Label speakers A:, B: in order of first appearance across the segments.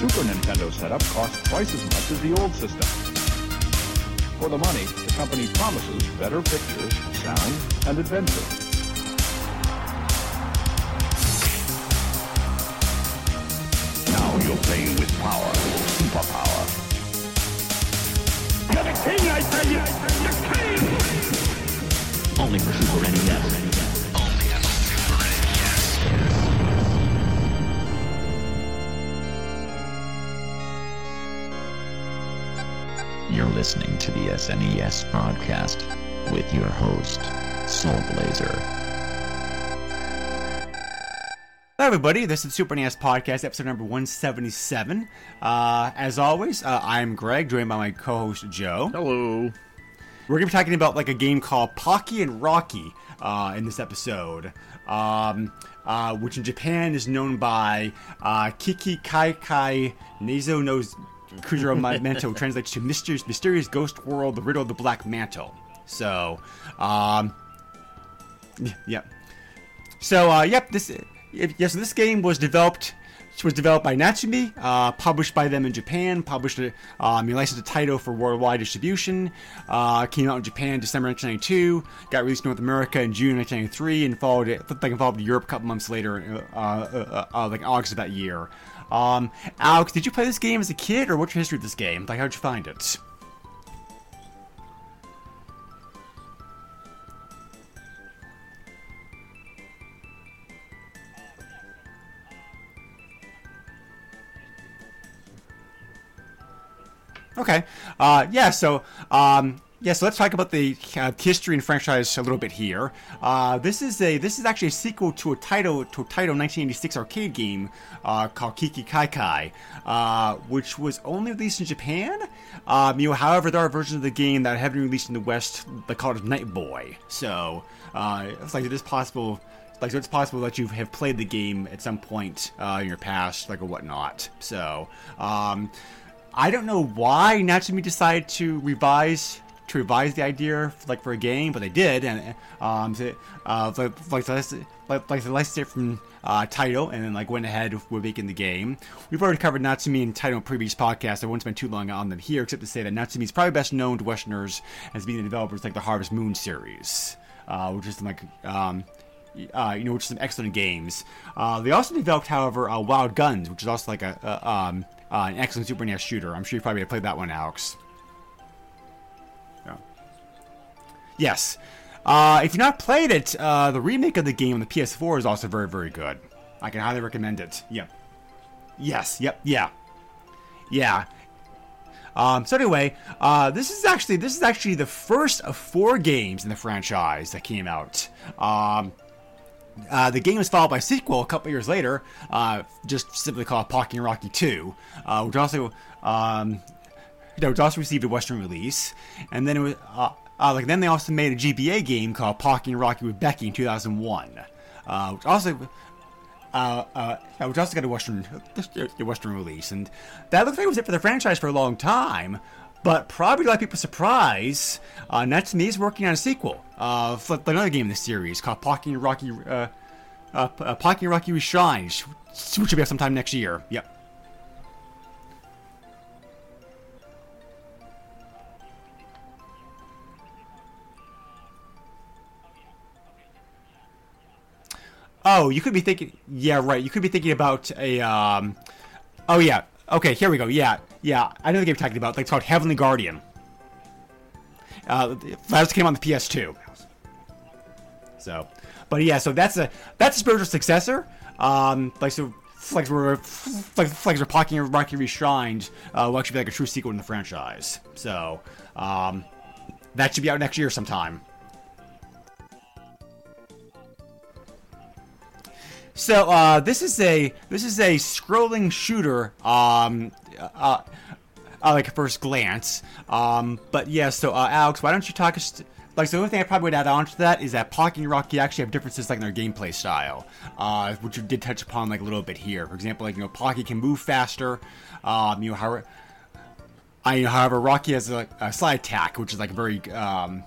A: At $200, a Super Nintendo setup costs twice as much as the old system. For the money, the company promises better pictures, sound, and adventure.
B: Now you're playing with power, superpower. You're the king, I tell you! The king! Only for Super NES.
C: Listening to the SNES broadcast with your host, Soul Blazer.
D: Hello, everybody. This is Super NES Podcast, episode number 177. Uh, as always, uh, I'm Greg, joined by my co host Joe.
E: Hello.
D: We're going to be talking about like a game called Pocky and Rocky uh, in this episode, um, uh, which in Japan is known by uh, Kiki Kai Kai Nezo no Kujiro Manto, translates to mysterious, mysterious Ghost World, the Riddle of the Black Mantle. So, um, yep. So, uh, yep, this yes, this game was developed was developed by Natsume, uh, published by them in Japan, published it, um, he licensed the title for worldwide distribution, uh, came out in Japan December 1992, got released in North America in June 1993, and followed it, like involved Europe a couple months later, uh, uh, uh, like August of that year. Um, Alex, did you play this game as a kid, or what's your history of this game? Like, how'd you find it? Okay. Uh, yeah. So, um, yeah. So let's talk about the uh, history and franchise a little bit here. Uh, this is a this is actually a sequel to a Taito to a Taito 1986 arcade game uh, called Kiki Kai Kai, uh, which was only released in Japan. Um, you know, however, there are versions of the game that have been released in the West. They call it Knight Boy. So uh, it's like it is possible like so it's possible that you have played the game at some point uh, in your past, like or whatnot. So um, I don't know why Natsume decided to revise to revise the idea like for a game, but they did, and um, so, uh, like like like, like the licensed from uh, Taito, and then like went ahead with making the game. We've already covered Natsume and Taito in previous podcasts. I won't spend too long on them here, except to say that Natsume is probably best known to Westerners as being the developers like the Harvest Moon series, uh, which is like um, uh, you know, which is some excellent games. Uh, they also developed, however, uh, Wild Guns, which is also like a, a um, uh, an excellent Super NES shooter. I'm sure you probably played that one, Alex. Yes. Uh, if you've not played it, uh, the remake of the game on the PS4 is also very, very good. I can highly recommend it. Yep. Yes. Yep. Yeah. Yeah. Um, so anyway, uh, this is actually this is actually the first of four games in the franchise that came out. Um, uh, the game was followed by a sequel a couple years later, uh, just simply called Pocky and Rocky 2, uh, which also um, you know, which also received a Western release. And then it was uh, like then they also made a GBA game called Pocky and Rocky with Becky in 2001, uh, which also. Uh, uh, which also got a Western, a Western release, and that looks like it was it for the franchise for a long time. But probably to a lot of people's surprise, uh, is working on a sequel uh, for another game in the series called Pocky and Rocky, uh, uh, uh, Pocky and Rocky Reshrine, which will be out sometime next year. Yep. Oh, you could be thinking. Yeah, right. You could be thinking about a. Um, oh yeah. Okay, here we go. Yeah, yeah. I know the game you're talking about. It's called Heavenly Guardian. Uh, that came on the PS2. So, but yeah. So that's a that's a spiritual successor. Um, like so. Like we're like, like we're Pocky and Rocky Reshrined uh, will actually be like a true sequel in the franchise. So um, that should be out next year sometime. So uh, this is a this is a scrolling shooter. Um, uh, uh, like at first glance. Um, but yeah, so uh, Alex, why don't you talk us? Like so the only thing I probably would add on to that is that Pocky and Rocky actually have differences like in their gameplay style, uh, which you did touch upon like a little bit here. For example, like you know Pocky can move faster. Um, you know how. I, however, Rocky has a, a slide attack, which is like very um,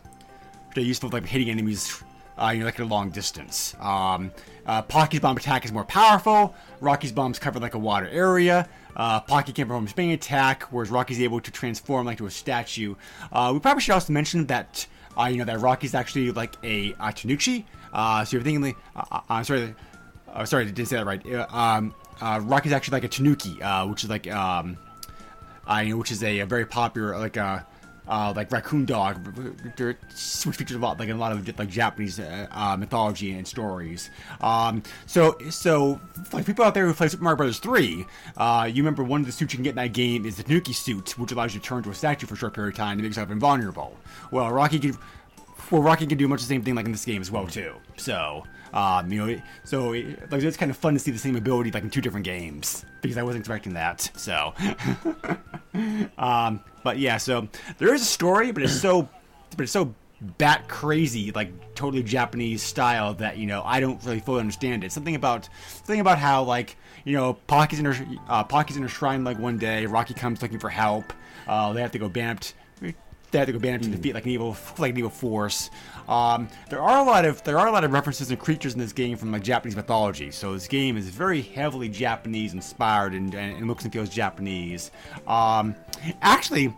D: useful like hitting enemies uh, you know, like at a long distance. Um, uh, Pocky's bomb attack is more powerful. Rocky's bombs cover like a water area. Uh, Pocky can perform a spinning attack, whereas Rocky's able to transform like to a statue. Uh, we probably should also mention that uh, you know that Rocky's actually like a, a Tanuki. Uh, so you're thinking, like, uh, uh, I'm sorry, uh, sorry, I didn't say that right. Uh, um, uh, Rocky's actually like a Tanuki, uh, which is like um, uh, you know, which is a, a very popular like uh, uh, like raccoon dog, which features a lot like a lot of like Japanese uh, uh, mythology and stories. Um, so so like people out there who play Super Mario Brothers Three, uh, you remember one of the suits you can get in that game is the Tanuki suit, which allows you to turn into a statue for a short period of time and makes yourself invulnerable. Well, Rocky can. Well, Rocky can do much the same thing like in this game as well too. So, um, you know, so it, like it's kind of fun to see the same ability like in two different games because I wasn't expecting that. So, um, but yeah, so there is a story, but it's so, but it's so bat crazy, like totally Japanese style that you know I don't really fully understand it. Something about something about how like you know Pocky's in her uh, Pocky's in her shrine like one day, Rocky comes looking for help. Uh, they have to go Bampt. They have to go Bampt to defeat like an evil like an evil force. Um, there are a lot of there are a lot of references and creatures in this game from like Japanese mythology. So this game is very heavily Japanese inspired and, and, looks and feels Japanese. Um, actually,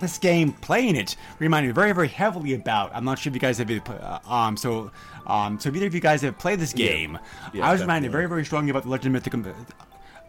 D: this game playing it reminded me very very heavily about i'm not sure if you guys have uh, um so um so if either of you guys have played this game
E: Yeah,
D: i was reminded very very strongly about the legend of mythical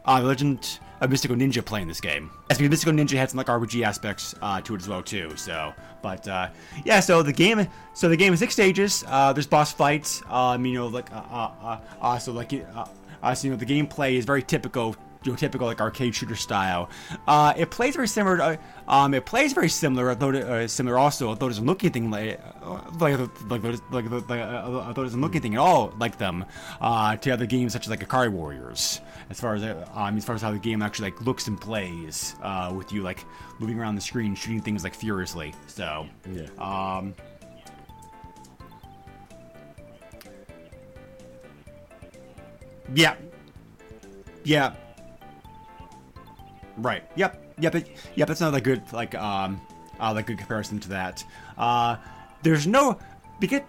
D: uh, legend of mystical ninja playing this game. Yes because mystical ninja had some like rpg aspects uh, to it as well too so but uh, yeah so the game so the game is six stages uh, there's boss fights um you know like uh, uh, uh, uh so like uh, uh, so you know the gameplay is very typical you know, typical like arcade shooter style. Uh, it plays very similar. To, um, it plays very similar, although uh, similar also, although it doesn't look anything like uh, like like like, like, uh, although it doesn't look anything at all like them. Uh, to other games such as like Ikari Warriors, as far as uh, um, as far as how the game actually like looks and plays, uh, with you like moving around the screen, shooting things like furiously. So
E: Yeah.
D: um, yeah, yeah. Right. Yep. Yep. It, yep. That's another good like um uh, like good comparison to that. Uh, there's no because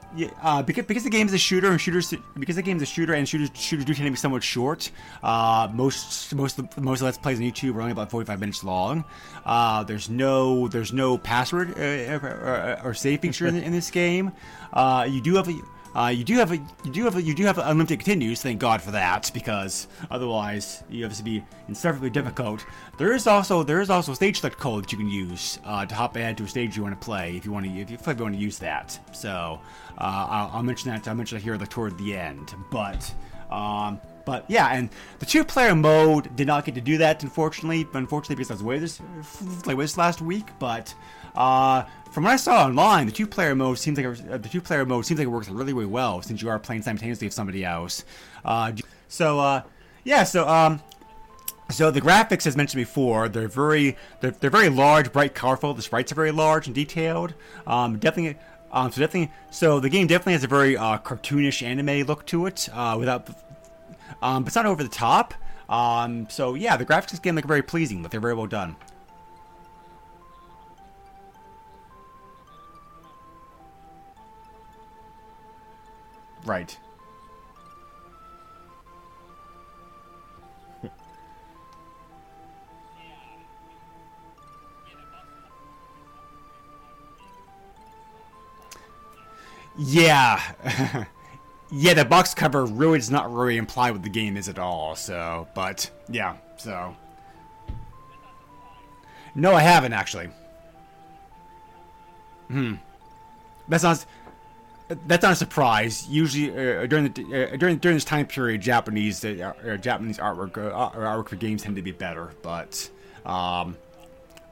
D: uh, because because the game is a shooter and shooters because the game is a shooter and shooters shooters do tend to be somewhat short. Uh, most most of the, most of let's plays on YouTube are only about 45 minutes long. Uh, there's no there's no password uh, or, or, or save feature in, in this game. Uh, you do have a uh, you do have a you do have a, you do have unlimited continues. Thank God for that, because otherwise you have to be insufferably difficult. There is also there is also stage select code that you can use uh, to hop ahead to a stage you want to play if you want to if you, if you want to use that. So uh, I'll, I'll mention that I'll mention that here toward the end. But um, but yeah, and the two-player mode did not get to do that, unfortunately. Unfortunately, because I was away this like this last week. But uh, from what I saw online, the two-player mode seems like uh, the two-player mode seems like it works really, really well since you are playing simultaneously with somebody else. Uh, so uh, yeah, so um, so the graphics, as mentioned before, they're very they're, they're very large, bright, colorful. The sprites are very large and detailed. Um, definitely. Um, so definitely, so the game definitely has a very uh, cartoonish anime look to it, uh, without, um, but it's not over the top. Um, so yeah, the graphics of this game look very pleasing. Look, they're very well done. Right. Yeah. yeah, the box cover really does not really imply what the game is at all, so, but, yeah, so. No, I haven't, actually. Hmm. That's not, that's not a surprise. Usually, uh, during the uh, during during this time period, Japanese uh, uh, Japanese artwork uh, artwork for games tend to be better, but um,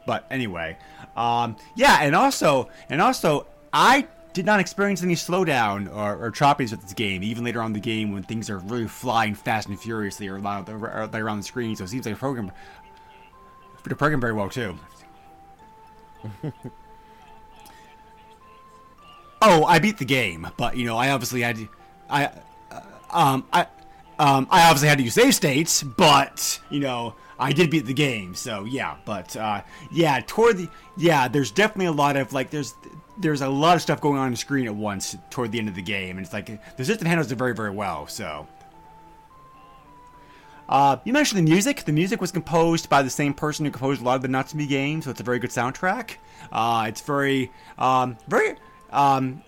D: but anyway, um, yeah, and also and also I did not experience any slowdown or, or choppiness with this game. Even later on in the game, when things are really flying fast and furiously around, or around the screen, so it seems like the program the program very well too. oh, I beat the game, but you know, I obviously had I uh, um I Um, I obviously had to use save states, but you know I did beat the game, so yeah. But uh, yeah, toward the yeah, there's definitely a lot of like there's there's a lot of stuff going on on the screen at once toward the end of the game, and it's like the system handles it very very well. So. Uh, you mentioned the music. The music was composed by the same person who composed a lot of the Natsume games, so it's a very good soundtrack. Uh, it's very, um, very. Um,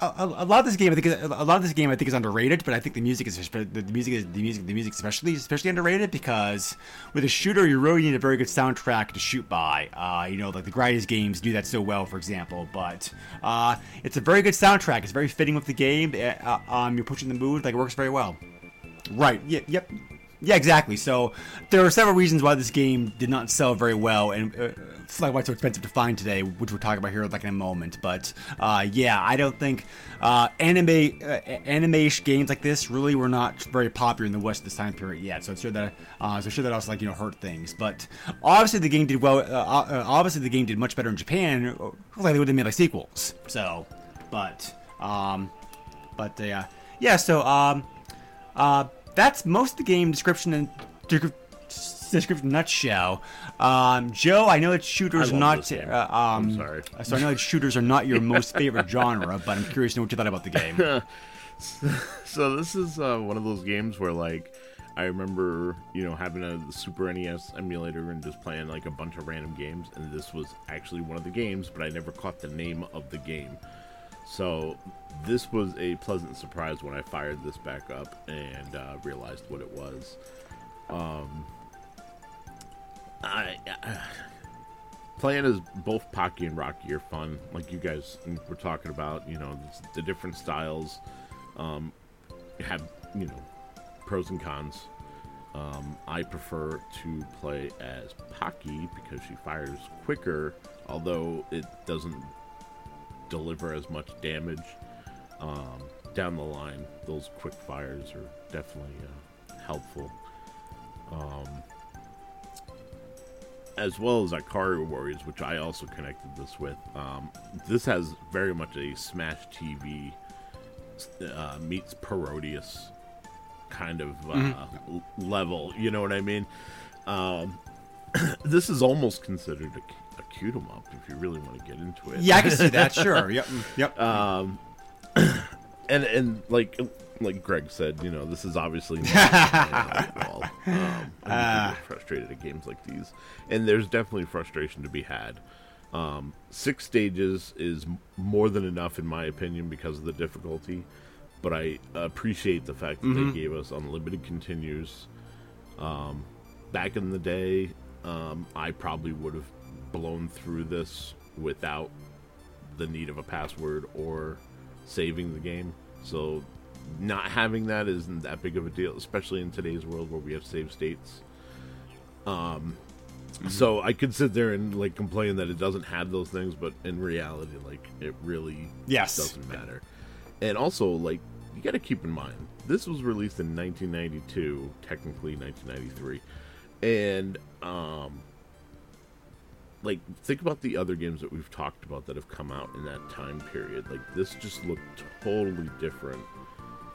D: a, a, lot of this game, I think, is- a lot of this game, I think, is underrated. But I think the music is the music is the music the music especially especially underrated because with a shooter, you really need a very good soundtrack to shoot by. Uh, you know, like the Gradius games do that so well, for example. But uh, it's a very good soundtrack. It's very fitting with the game. Uh, um, you're pushing the mood, like it works very well. Right. Yep. Yep. Yeah, exactly. So there are several reasons why this game did not sell very well, and uh, like why it's so expensive to find today, which we'll talk about here like in a moment. But uh, yeah, I don't think uh, anime uh, anime games like this really were not very popular in the West this time period yet. So I'm sure that uh, so sure that also like you know hurt things. But obviously the game did well. Uh, uh, obviously the game did much better in Japan. uh, Like they would have made like sequels. So, but um, but uh, yeah. So um, uh, that's most of the game description and description nutshell. Um, Joe, I know that shooters are not. Uh, um,
E: I'm sorry.
D: So I know that shooters are not your most favorite genre, but I'm curious to know what you thought about the game.
E: so this is uh, one of those games where like I remember you know having a Super NES emulator and just playing like a bunch of random games, and this was actually one of the games, but I never caught the name of the game. So this was a pleasant surprise when I fired this back up and uh, realized what it was. Um, I, I playing as both Pocky and Rocky are fun. Like you guys were talking about, you know, the, different styles um, have you know pros and cons. Um, I prefer to play as Pocky because she fires quicker, although it doesn't deliver as much damage um, down the line. Those quick fires are definitely uh, helpful. Um, as well as Ikari Warriors, which I also connected this with. Um, this has very much a Smash TV uh, meets Parodius kind of uh, l- level. You know what I mean? Um, this is almost considered a, a cute 'em up if you really want to get into it.
D: yeah, I can see that. Sure. Yep. Yep.
E: Um, and and like like Greg said, you know, this is obviously not at all. Um, and you can frustrated at games like these, and there's definitely frustration to be had. Um, six stages is more than enough, in my opinion, because of the difficulty. But I appreciate the fact that they gave us unlimited continues. Um, back in the day, um, I probably would have blown through this without the need of a password or saving the game. So not having that isn't that big of a deal, especially in today's world where we have save states. Um so I could sit there and like complain that it doesn't have those things, but in reality, like it really
D: Yes.
E: doesn't matter. And also, like you got to keep in mind, this was released in 1992, technically 1993, and um, like think about the other games that we've talked about that have come out in that time period. Like this just looked totally different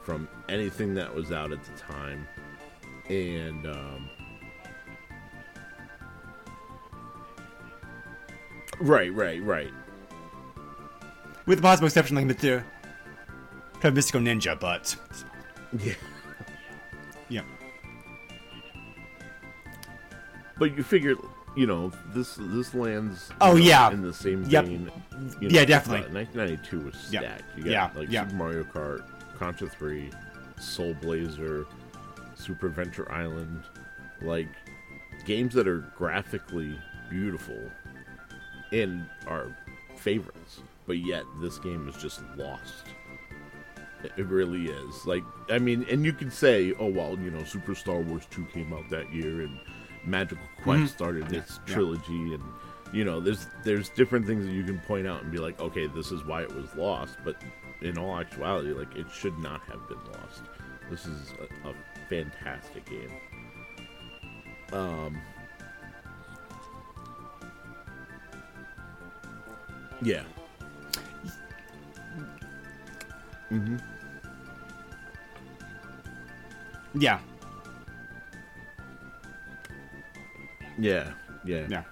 E: from anything that was out at the time, and um, right, right, right.
D: With the possible exception, like the kind of Mystical Ninja, but
E: Yeah.
D: yeah.
E: But you figure, you know, this this lands.
D: Oh,
E: know,
D: yeah.
E: in the same
D: Yep.
E: vein. You
D: Yeah, definitely.
E: it, 1992 was stacked. You got
D: Yeah,
E: like
D: yeah.
E: Super Mario Kart, Contra 3, Soul Blazer, Super Adventure Island, like games that are graphically beautiful and are favorites. But yet this game is just lost. It- It really is. Like, I mean, and you could say, oh, well, you know, Super Star Wars 2 came out that year and Magical Quest started its
D: Mm-hmm. yeah.
E: trilogy and you know, there's there's different things that you can point out and be like, okay, this is why it was lost, but in all actuality, like it should not have been lost. This is a, a fantastic game. Um Yeah. Mm-hmm.
D: Yeah,
E: Yeah, yeah,
D: yeah.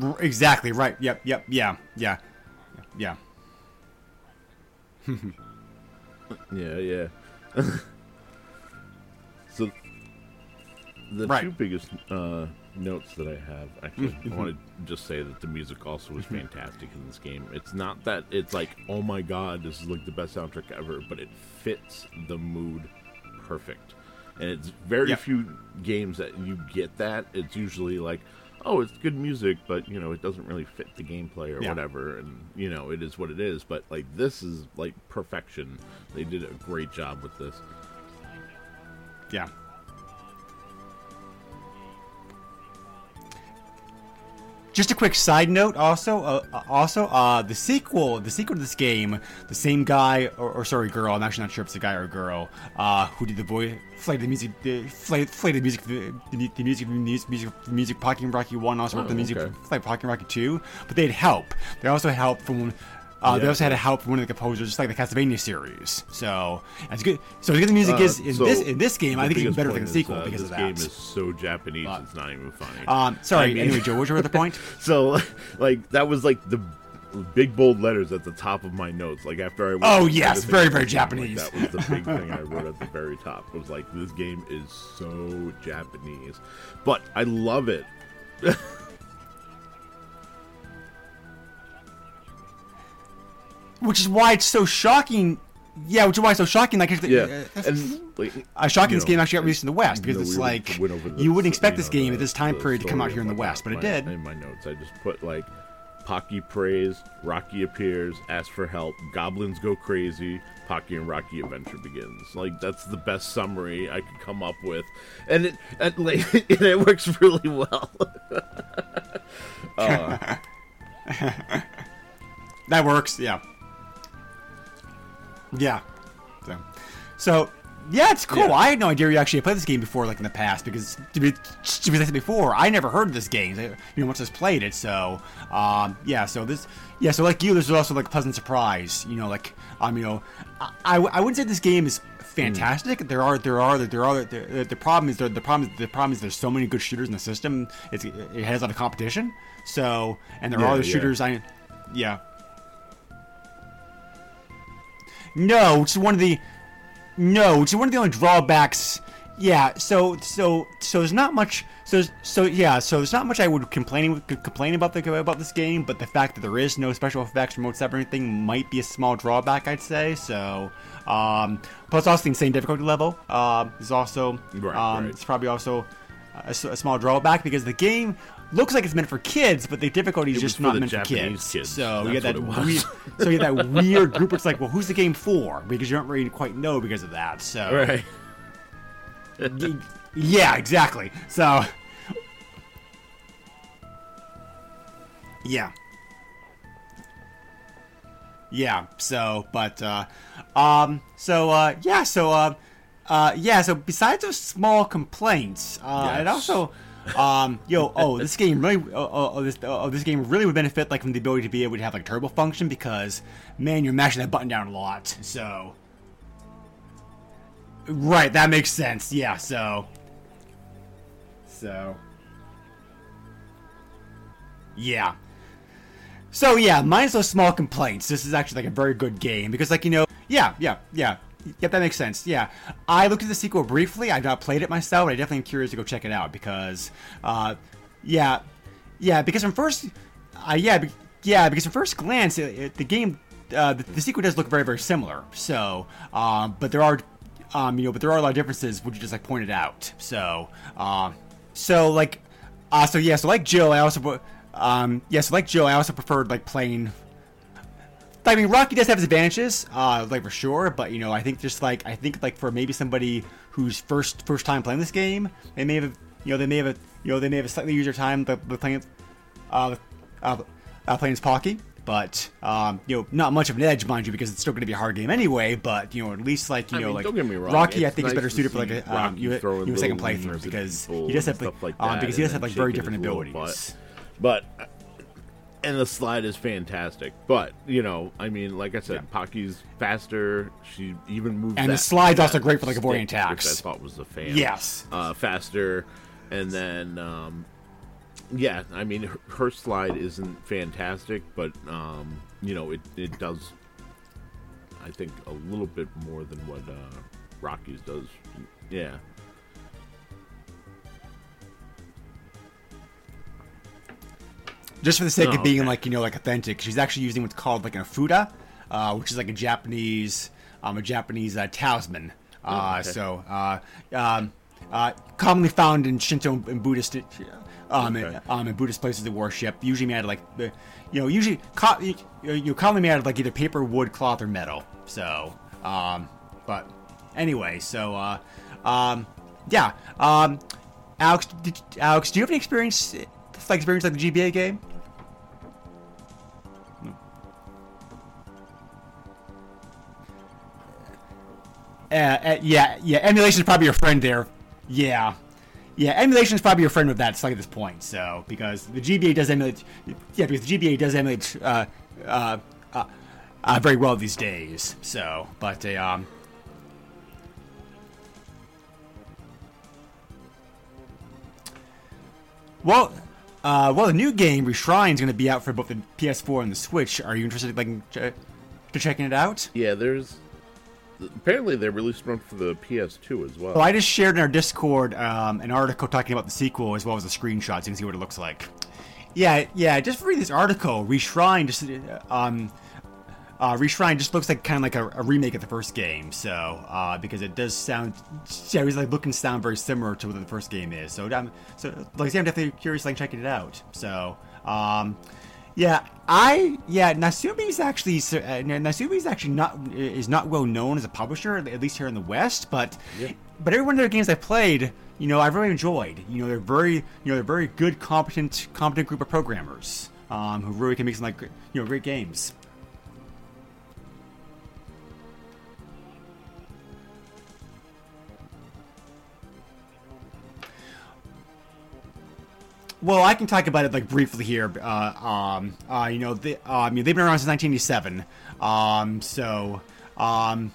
D: R- Exactly right. Yep. Yep. Yeah. Yeah. Yeah.
E: yeah, yeah. so the
D: Right.
E: two biggest uh, notes that I have, actually,
D: Mm-hmm.
E: I want to just say that the music also was fantastic in this game. It's not that it's like, oh my god, this is like the best soundtrack ever, but it fits the mood perfect. And it's very
D: Yep.
E: few games that you get that. It's usually like, oh, it's good music, but you know, it doesn't really fit the gameplay or
D: Yeah.
E: whatever, and you know, it is what it is. But like, this is like perfection. They did a great job with this.
D: Yeah. Just a quick side note, also, uh, uh, also, uh, the sequel, the sequel to this game, the same guy, or, or sorry, girl. I'm actually not sure if it's a guy or a girl. Uh, who did the voice, played the music, the, played, played the music, the, the, the music, music, music, music, Pocky and Rocky One. Also, wrote the
E: Oh,
D: music,
E: okay.
D: played Pocky and Rocky Two. But they had help. They also had help from. Uh, They also had a help from one of the composers, just like the Castlevania series. So it's good. So as good the music
E: Uh,
D: is in
E: so
D: this in this game, I think it's even better than the
E: is,
D: sequel
E: uh,
D: because
E: this
D: of
E: game
D: that.
E: is so Japanese,
D: But-
E: it's not even funny.
D: Um, sorry.
E: I mean-
D: anyway, Joe, what was your other point?
E: so, like, that was like the big bold letters at the top of my notes. Like after I went
D: Oh, yes, very, very
E: like,
D: Japanese.
E: that was the big thing I wrote at the very top. It was like this game is so Japanese, but I love it.
D: Which is why it's so shocking. Yeah, which is why it's so shocking. Like,
E: Yeah,
D: uh,
E: and like,
D: uh, shocking
E: you
D: this game actually got released in the West because
E: you know,
D: it's
E: we
D: like
E: to the-
D: you wouldn't expect
E: you
D: this
E: know,
D: game
E: the-
D: at this time period to come out here in the West, but it did.
E: In my notes, I just put like Pocky prays, Rocky appears, asks for help, goblins go crazy, Pocky and Rocky adventure begins. Like that's the best summary I could come up with, and it and, like and it works really well. uh,
D: That works. Yeah. Yeah. So, so yeah, it's cool.
E: Yeah.
D: I had no idea you actually played this game before, like in the past, because to be, to be honest before, I never heard of this game. You know, once I played it. So, um, yeah. So this, yeah. So like you, this was also like a pleasant surprise. You know, like um, you know, I, I, I wouldn't say this game is fantastic. There are there are there are the, the problem is there, the problem is the problem is there's so many good shooters in the system. It's it has a lot of competition. So and there
E: Yeah,
D: are other
E: yeah.
D: shooters. I yeah. No, it's one of the no, it's one of the only drawbacks. Yeah, so so so there's not much. So so yeah, so there's not much I would complain complain about the about this game, but the fact that there is no special effects, remote step, or anything might be a small drawback, I'd say. So, um, plus also the insane difficulty level um, is also
E: Right,
D: um,
E: right.
D: it's probably also a small drawback because the game looks like it's meant for kids, but the difficulty is just not meant for kids.
E: kids.
D: So you get that
E: what it was.
D: weird, so you get that weird group. It's like, well, who's the game for? Because you don't really quite know because of that. So
E: right.
D: Yeah, exactly. So, yeah, yeah. So, but, uh, um, so, uh, yeah, so, uh, uh, yeah. So, besides those small complaints, uh, it also. Um, yo, oh, this game really, oh, oh, oh, this, oh, this game really would benefit like from the ability to be able to have like turbo function because, man, you're mashing that button down a lot. So, right, that makes sense. Yeah, so, so, yeah. So yeah, minus those small complaints, this is actually like a very good game because, like you know, yeah, yeah, yeah, yep, that makes sense. Yeah, I looked at the sequel briefly. I've not played it myself, but I definitely am curious to go check it out because, uh, yeah, yeah, because from first, uh, yeah, be- yeah, because from first glance, it, it, the game, uh, the, the sequel does look very, very similar. So, um, but there are, um, you know, but there are a lot of differences, which you just like pointed out. So, uh, so like, uh, so yeah, so like Jill, I also, um, yeah, so like Jill, I also preferred like playing. I mean, Rocky does have his advantages, uh, like for sure. But you know, I think just like I think like for maybe somebody who's first first time playing this game, they may have you know they may have a, you know they may have a slightly easier time but playing uh, uh, uh, playing as Pocky. But um, you know, not much of an edge, mind you, because it's still going to be a hard game anyway. But you know, at least like you
E: I
D: know,
E: mean,
D: like
E: don't get me wrong,
D: Rocky, I think is better suited for like a um, you, you a second playthrough because
E: people
D: he does have like,
E: like
D: um, because he does have like very different abilities.
E: But and the slide is fantastic. But you know, I mean, like I said,
D: Yeah.
E: Pocky's faster. She even moves.
D: And the slide's also great for, like, avoiding attacks.
E: I thought was the fan.
D: Yes.
E: uh, faster, and then um, yeah, I mean, her, her slide isn't fantastic, but um, you know, it it does. I think a little bit more than what uh, Rocky's does. Yeah.
D: Just for the sake
E: Oh,
D: of being
E: okay.
D: like you know like authentic. She's actually using what's called like an afuda, uh, which is like a Japanese um, a Japanese uh, talisman. Uh,
E: okay.
D: So uh, um, uh, commonly found in Shinto and Buddhist. Um,
E: Okay.
D: um, in Buddhist places of worship, usually made out of like, the, you know, usually co- you, you commonly made out of like either paper, wood, cloth, or metal. So, um, but anyway, so uh, um, yeah, um, Alex, did, Alex, do you have any experience, like experience like the GBA game? Uh, uh, yeah, yeah. Emulation is probably your friend there. Yeah, yeah. Emulation is probably your friend with that. It's Like at this point, so because the GBA does emulate. Yeah, because the GBA does emulate uh, uh, uh, uh, very well these days. So, but uh, um. Well, uh, well, the new game Reshrine is going to be out for both the PS4 and the Switch. Are you interested, like, in ch- to checking it out?
E: Yeah, there's apparently they released one for the PS2 as well.
D: Well, I just shared in our Discord um, an article talking about the sequel as well as the screenshots. You can see what it looks like. Yeah, yeah. Just read this article, Reshrine just uh, um, uh, Reshrine just looks like kind of like a, a remake of the first game. So uh, because it does sound, yeah, it's like looking sound very similar to what the first game is. So so like I say, I'm definitely curious, like checking it out. So um, yeah, I yeah, Natsume's actually uh, Natsume's actually not is not well known as a publisher, at least here in the West. But but every one of their games I've played, you know, I've really enjoyed. You know, they're very you know they're very good, competent, competent group of programmers um, who really can make some like you know great games. Well, I can talk about it like briefly here. Uh, um, uh, you know, they, um, you know, they've been around since 1987. Um, so, um,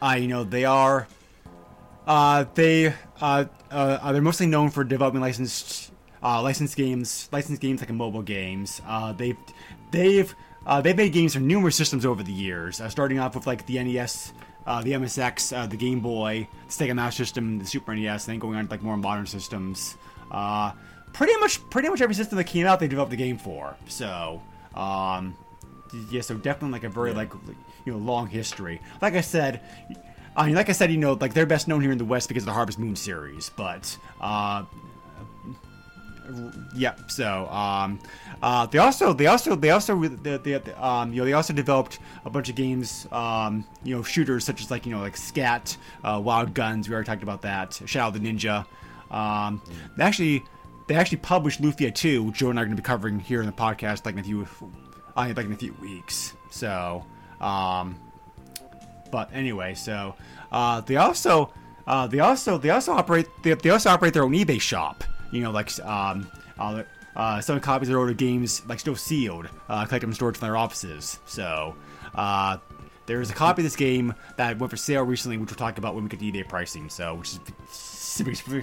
D: uh, you know, they are, uh, they, uh, uh, they're mostly known for developing licensed, uh, licensed games, licensed games like mobile games. Uh, they've, they've, uh, they've made games for numerous systems over the years, uh, starting off with like the NES. Uh, the MSX, uh, the Game Boy, the Sega Master System, the Super NES, then going on to like more modern systems. Uh, pretty much pretty much every system that came out they developed the game for so um yeah so definitely like a very like you know long history like i said I mean, like I said, you know, like they're best known here in the West because of the Harvest Moon series, but uh, yeah. So um, uh, they also they also they also they, they, um, you know they also developed a bunch of games um, you know shooters such as like you know like Scat, uh, Wild Guns. We already talked about that. Shadow of the Ninja. Um, they actually they actually published Lufia 2, which Joe and I are going to be covering here in the podcast like in a few uh, like in a few weeks. So um, but anyway, so uh, they also uh, they also they also operate they, they also operate their own eBay shop. You know, like um, uh, selling copies of their older games like still sealed, uh, collect them and stored from their offices. So uh, there's a copy of this game that went for sale recently, which we'll talk about when we get to eBay pricing. So which is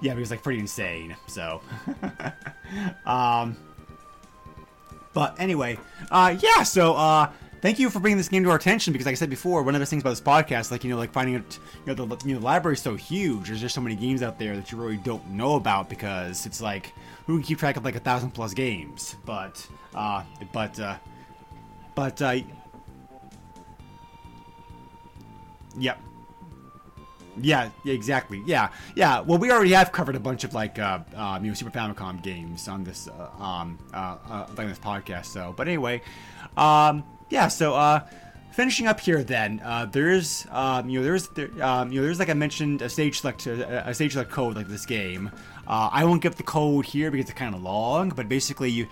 D: yeah, was like pretty insane. So um, but anyway, uh, yeah. So uh, thank you for bringing this game to our attention because, like I said before, one of the things about this podcast, like you know, like finding out, you know, the you know, library is so huge. There's just so many games out there that you really don't know about because it's like who can keep track of like a thousand plus games? But, uh, but, uh, but, uh, yep. Yeah, exactly. Yeah, yeah. Well, we already have covered a bunch of like uh, um, you know Super Famicom games on this uh, um uh, uh like this podcast. So, but anyway, um, yeah. So, uh, finishing up here, then uh, there's um you know there's there um you know there's like I mentioned a stage select a stage select code like this game. Uh, I won't give the code here because it's kind of long, but basically you,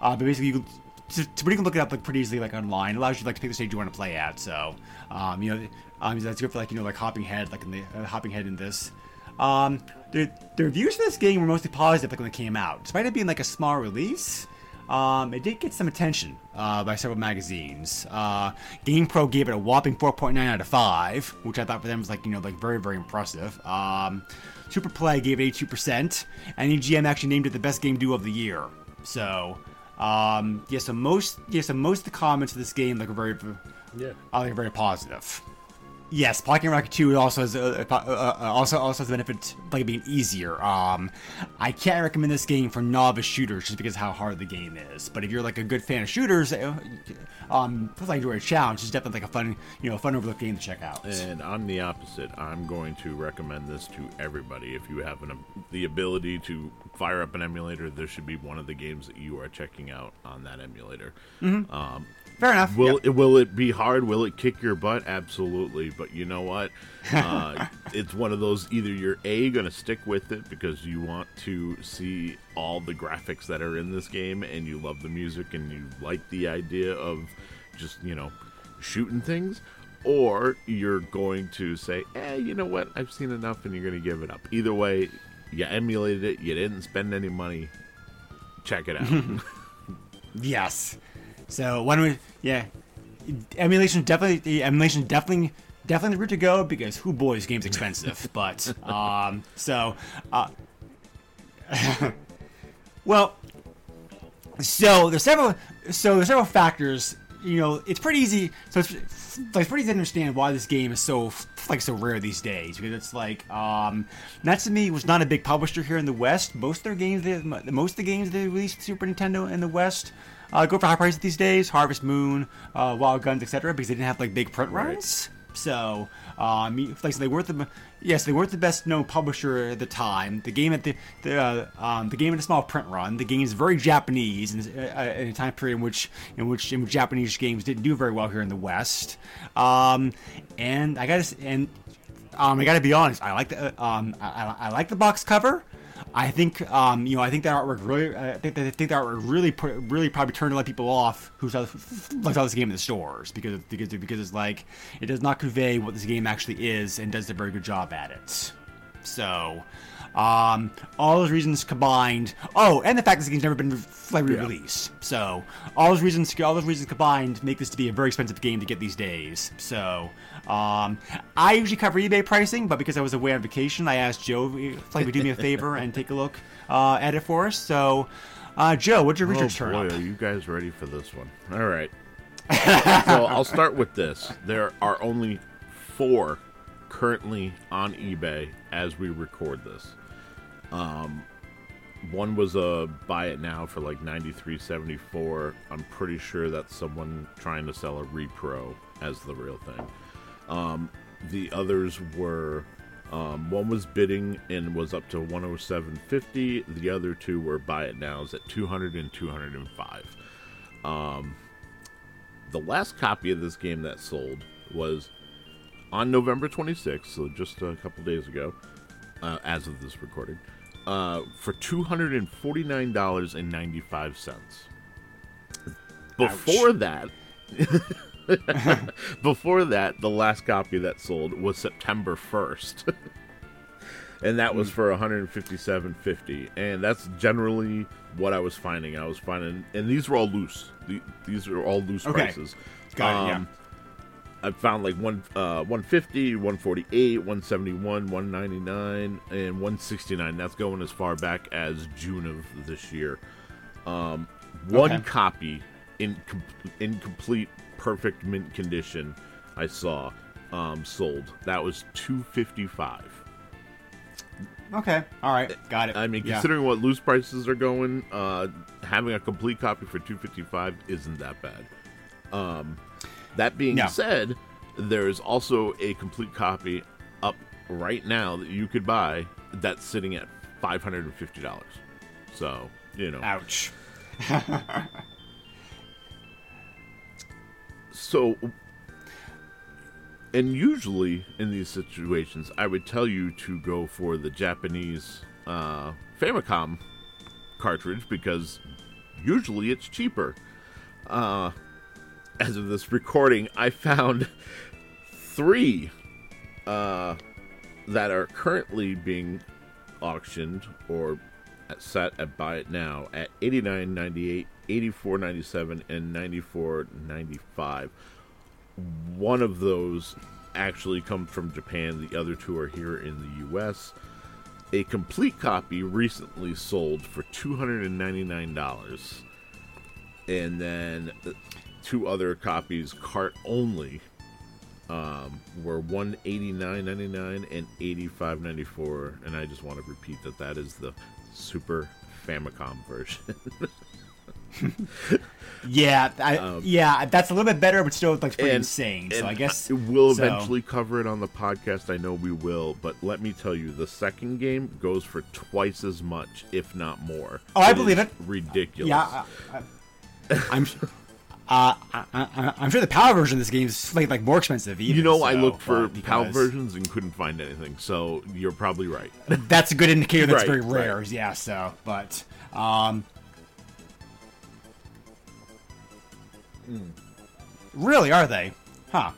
D: uh, but basically you. To, to you can look it up like pretty easily like online. It allows you like to pick the stage you want to play at. So, um, you know, um, that's good for like you know like hopping head like in the uh, hopping head in this. Um, the, the reviews for this game were mostly positive like when it came out, despite it being like a small release. um, it did get some attention uh, by several magazines. Uh, GamePro gave it a whopping 4.9 out of 5, which I thought for them was like you know like very very impressive. Um, Superplay gave it 82%, and EGM actually named it the best game duo of the year. So um, yeah, so most yeah, so most of the comments of this game like are very
E: Yeah.
D: I think are very positive. Yes, Pocky and Rocky 2 also has uh, uh, also also has the benefit of like being easier. Um, I can't recommend this game for novice shooters just because of how hard the game is. But if you're like a good fan of shooters, uh, um, feels like you're a challenge. It's definitely like a fun, you know, fun overlooked game to check out.
E: And I'm the opposite, I'm going to recommend this to everybody. If you have an, the ability to fire up an emulator, this should be one of the games that you are checking out on that emulator. Um,
D: Fair enough.
E: Will
D: Yep.
E: it will it be hard? Will it kick your butt? Absolutely. But you know what? Uh, it's one of those either you're a going to stick with it because you want to see all the graphics that are in this game and you love the music and you like the idea of just you know shooting things, or you're going to say, eh, you know what? I've seen enough, and you're going to give it up. Either way, you emulated it. You didn't spend any money. Check it out.
D: Yes. So why don't we? Yeah, emulation definitely. The emulation definitely. Definitely the route to go because who boys game's expensive, but um so uh well so there's several so there's several factors you know it's pretty easy so it's, like, it's pretty easy to understand why this game is so like so rare these days because it's like um Natsume was not a big publisher here in the West most of their games they, most of the games they released Super Nintendo in the West uh, go for high prices these days Harvest Moon uh, Wild Guns etc because they didn't have like big print runs so, um, like so they weren't the yes, they weren't the best known publisher at the time. The game at the the uh, um, the game had a small print run. The game is very Japanese in, uh, in a time period in which in which in which Japanese games didn't do very well here in the West. Um, and I gotta and um, I gotta be honest. I like the uh, um, I, I, I like the box cover. I think um, you know I think that artwork really I think that I think that artwork really put really probably turned a lot of people off who saw, who saw this game in the stores because because because it's like it does not convey what this game actually is and does a very good job at it. So, um, all those reasons combined. Oh, and the fact that this game's never been like re-released. So, all those reasons, all those reasons combined make this to be a very expensive game to get these days. So, um, I usually cover eBay pricing, but because I was away on vacation, I asked Joe if like would do me a favor and take a look uh, at it for us. So, uh, Joe, what's your
E: Oh
D: research turn
E: boy,
D: up?
E: are you guys ready for this one? All right. so I'll start with this. There are only four currently on eBay as we record this. Um, one was a buy it now for like ninety three seventy four. I'm pretty sure that's someone trying to sell a repro as the real thing. Um, the others were um, one was bidding and was up to 107.50. The other two were buy it nows at 200 and 205. Um, the last copy of this game that sold was on November 26th, so just a couple days ago, uh, as of this recording, uh, for $249.95. Before that, before that, the last copy that sold was September 1st. and that was for 157.50 and that's generally what I was finding. I was finding and these were all loose. The- These are all loose
D: Okay.
E: prices.
D: Got it, yeah.
E: I found like one uh 150, 148, 171, 199 and 169. That's going as far back as June of this year. Um one
D: Okay.
E: copy in com- incomplete perfect mint condition I saw um sold. That was 255.
D: Okay, all right, got it.
E: I mean,
D: Yeah.
E: considering what loose prices are going, uh, having a complete copy for two fifty five isn't that bad. Um, that being said, there's also a complete copy up right now that you could buy that's sitting at five hundred and fifty dollars. So you know,
D: ouch.
E: so and usually in these situations i would tell you to go for the japanese uh, famicom cartridge because usually it's cheaper uh, as of this recording i found three uh, that are currently being auctioned or at set at buy it now at 89.98, 84.97, and 94.95. One of those actually comes from Japan. The other two are here in the U.S. A complete copy recently sold for two hundred and then two other copies cart only um, were one eighty nine ninety nine and eighty five ninety four. And I just want to repeat that that is the Super Famicom version.
D: Yeah, I,
E: Um,
D: yeah, that's a little bit better, but still like pretty
E: And-
D: insane. So
E: and
D: I guess
E: we'll
D: so-
E: eventually cover it on the podcast. I know we will, but let me tell you, the second game goes for twice as much, if not more.
D: Oh, I believe
E: is
D: it.
E: Ridiculous.
D: Yeah, I, I, I'm. Uh, I, I, I'm sure the PAL version of this game is like, like more expensive. Even,
E: you know, I looked for PAL versions and couldn't find anything. So you're probably right.
D: That's a good indicator that's
E: Right,
D: very
E: right.
D: rare. Yeah. So, but um, really, are they? Huh?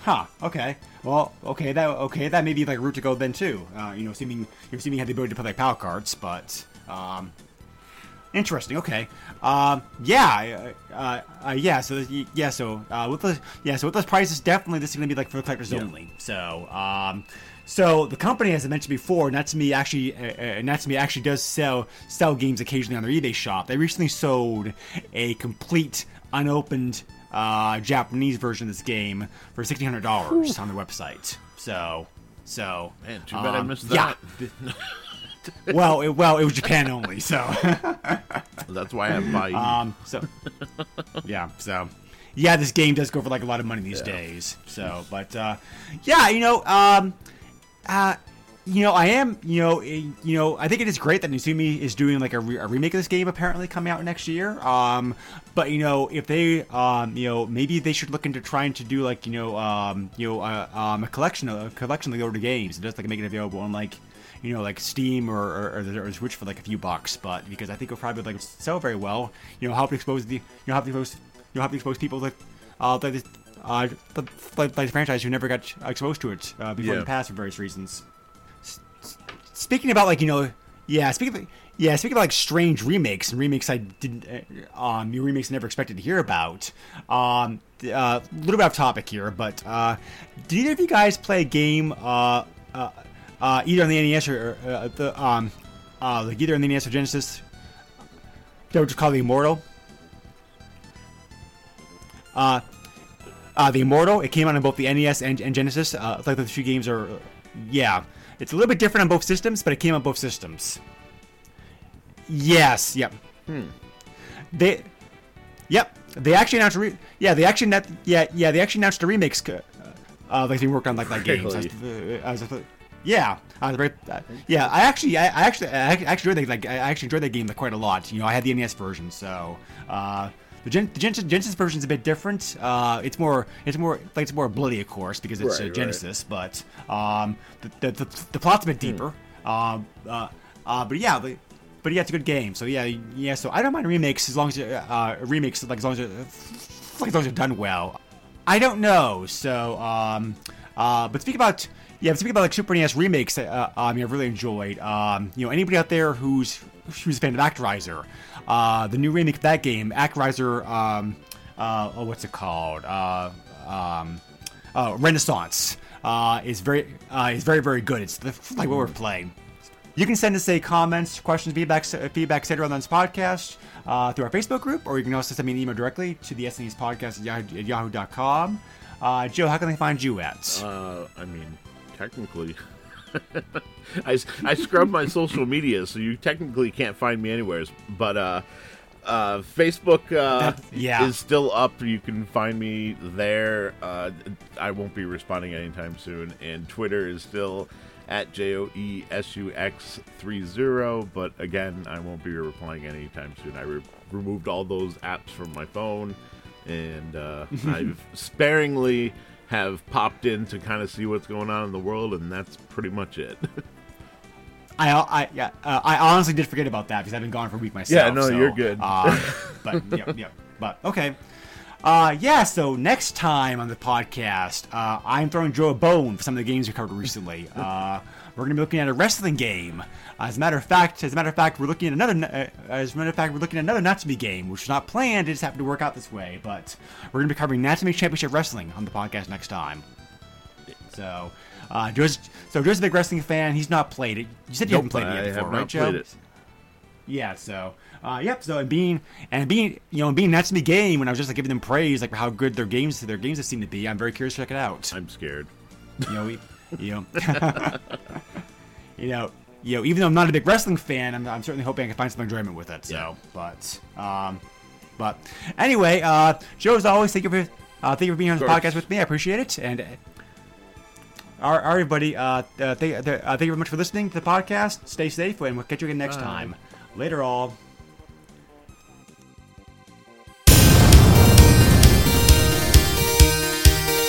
D: Huh? Okay. Well, okay. That okay. That may be like a route to go then too. Uh, you know, assuming you assuming you have the ability to play like PAL cards, but um, Interesting. Okay. Um, yeah. Uh, uh, yeah. So yeah. So uh, with the yeah. So with those prices, definitely this is going to be like for the collectors only. So um, so the company, as I mentioned before, Natsume actually uh, uh, Natsume actually does sell sell games occasionally on their eBay shop. They recently sold a complete unopened uh, Japanese version of this game for sixteen hundred dollars on their website. So so
E: Man, too bad I
D: um,
E: missed
D: yeah. well, it, well, it was Japan only. So.
E: That's why I buy.
D: Um. So. yeah. So. Yeah, this game does go for like a lot of money these
E: Yeah.
D: days. So, but uh, yeah, you know, um, uh, you know, I am, you know, eh, you know, I think it is great that Natsume is doing like a, re- a remake of this game apparently coming out next year. Um, but you know, if they, um, you know, maybe they should look into trying to do like, you know, um, you know, uh, um, a collection of a collection of the older games and just like make it available on like, you know, like Steam or or, or, or Switch for like a few bucks. But because I think it'll probably like sell very well, you know, help expose the, you know, help expose, you know, help expose people that, uh, that. Uh, the, like, like the franchise who never got exposed to it uh, before in
E: Yeah.
D: the past for various reasons. Speaking about like you know, yeah. Speaking of, yeah, speaking of like strange remakes and remakes I didn't, uh, um, new remakes I never expected to hear about. Um, a uh, little bit off topic here, but uh, did either of you guys play a game, uh, uh, uh, either on the NES or uh, the um, uh, like either on the NES or Genesis? They were just called the Immortal. Uh, uh, the Immortal. It came out on both the NES and, and Genesis. Uh, like the two games are, yeah, it's a little bit different on both systems, but it came on both systems. Yes. Yep. Hmm. They. Yep. They actually announced. A re- yeah. They actually net. Yeah. Yeah. They actually announced a remix. Uh, uh, like they worked on like that games.
E: Really?
D: As, uh, as, yeah. I was very, uh, yeah. I actually. I, I actually. I actually enjoyed that. Like I actually enjoyed that game quite a lot. You know, I had the NES version, so. Uh, the, Gen- the Genesis, Genesis version is a bit different. Uh, it's more, it's more like it's more bloody, of course, because it's
E: Right,
D: uh,
E: right.
D: Genesis. But um, the, the, the, the plot's a bit deeper. Um, uh, uh, but yeah, but, but yeah, it's a good game. So yeah, yeah. So I don't mind remakes as long as uh, uh, remakes like as long as like as long as they're done well. I don't know. So um, uh, but speak about yeah, but speaking about like Super NES remakes, uh, um, I've really enjoyed. Um, you know, anybody out there who's who's a fan of Actraiser, uh, the new remake of that game, Actraiser, um, uh, oh, what's it called? Uh, um, uh, Renaissance uh, is very uh, is very very good. It's the, like what we're playing. You can send us a comments, questions, feedback, feedback, etc. on this podcast uh, through our Facebook group, or you can also send me an email directly to the SNES podcast at, yahoo, at yahoo.com. Uh, Joe, how can they find you at?
E: Uh, I mean, technically, I, I scrubbed my social media, so you technically can't find me anywhere. But uh, uh, Facebook uh,
D: yeah.
E: is still up. You can find me there. Uh, I won't be responding anytime soon. And Twitter is still at J O E S U X 30. But again, I won't be replying anytime soon. I re- removed all those apps from my phone, and uh, I've sparingly have popped in to kind of see what's going on in the world, and that's pretty much it.
D: I, I, yeah, uh, I honestly did forget about that because I've been gone for a week myself.
E: Yeah, no,
D: so,
E: you're good.
D: Uh, but yeah, yeah, but okay. Uh, yeah, so next time on the podcast, uh, I'm throwing Joe a bone for some of the games we covered recently. We're going to be looking at a wrestling game. as a matter of fact, as a matter of fact, we're looking at another. Uh, as a matter of fact, we're looking at another Natsume game, which is not planned. It just happened to work out this way. But we're going to be covering Natsume Championship Wrestling on the podcast next time. So, uh, Joe's so Joe's a big wrestling fan. He's not played it. You said you
E: Nope,
D: haven't played it yet before, right, Joe?
E: it.
D: Yeah, so uh, yep. So and being and being you know and being Natsume game when I was just like giving them praise like how good their games their games have seemed to be. I'm very curious to check it out.
E: I'm scared.
D: You know, we, you know, you know, you know. Even though I'm not a big wrestling fan, I'm, I'm certainly hoping I can find some enjoyment with it. So,
E: Yeah.
D: but um, but anyway, uh, Joe, as always, thank you for uh, thank you for being on the podcast with me. I appreciate it. And uh, all right, everybody, uh, uh, thank, uh, thank you very much for listening to the podcast. Stay safe, and we'll catch you again next
E: Bye.
D: time. Later, all.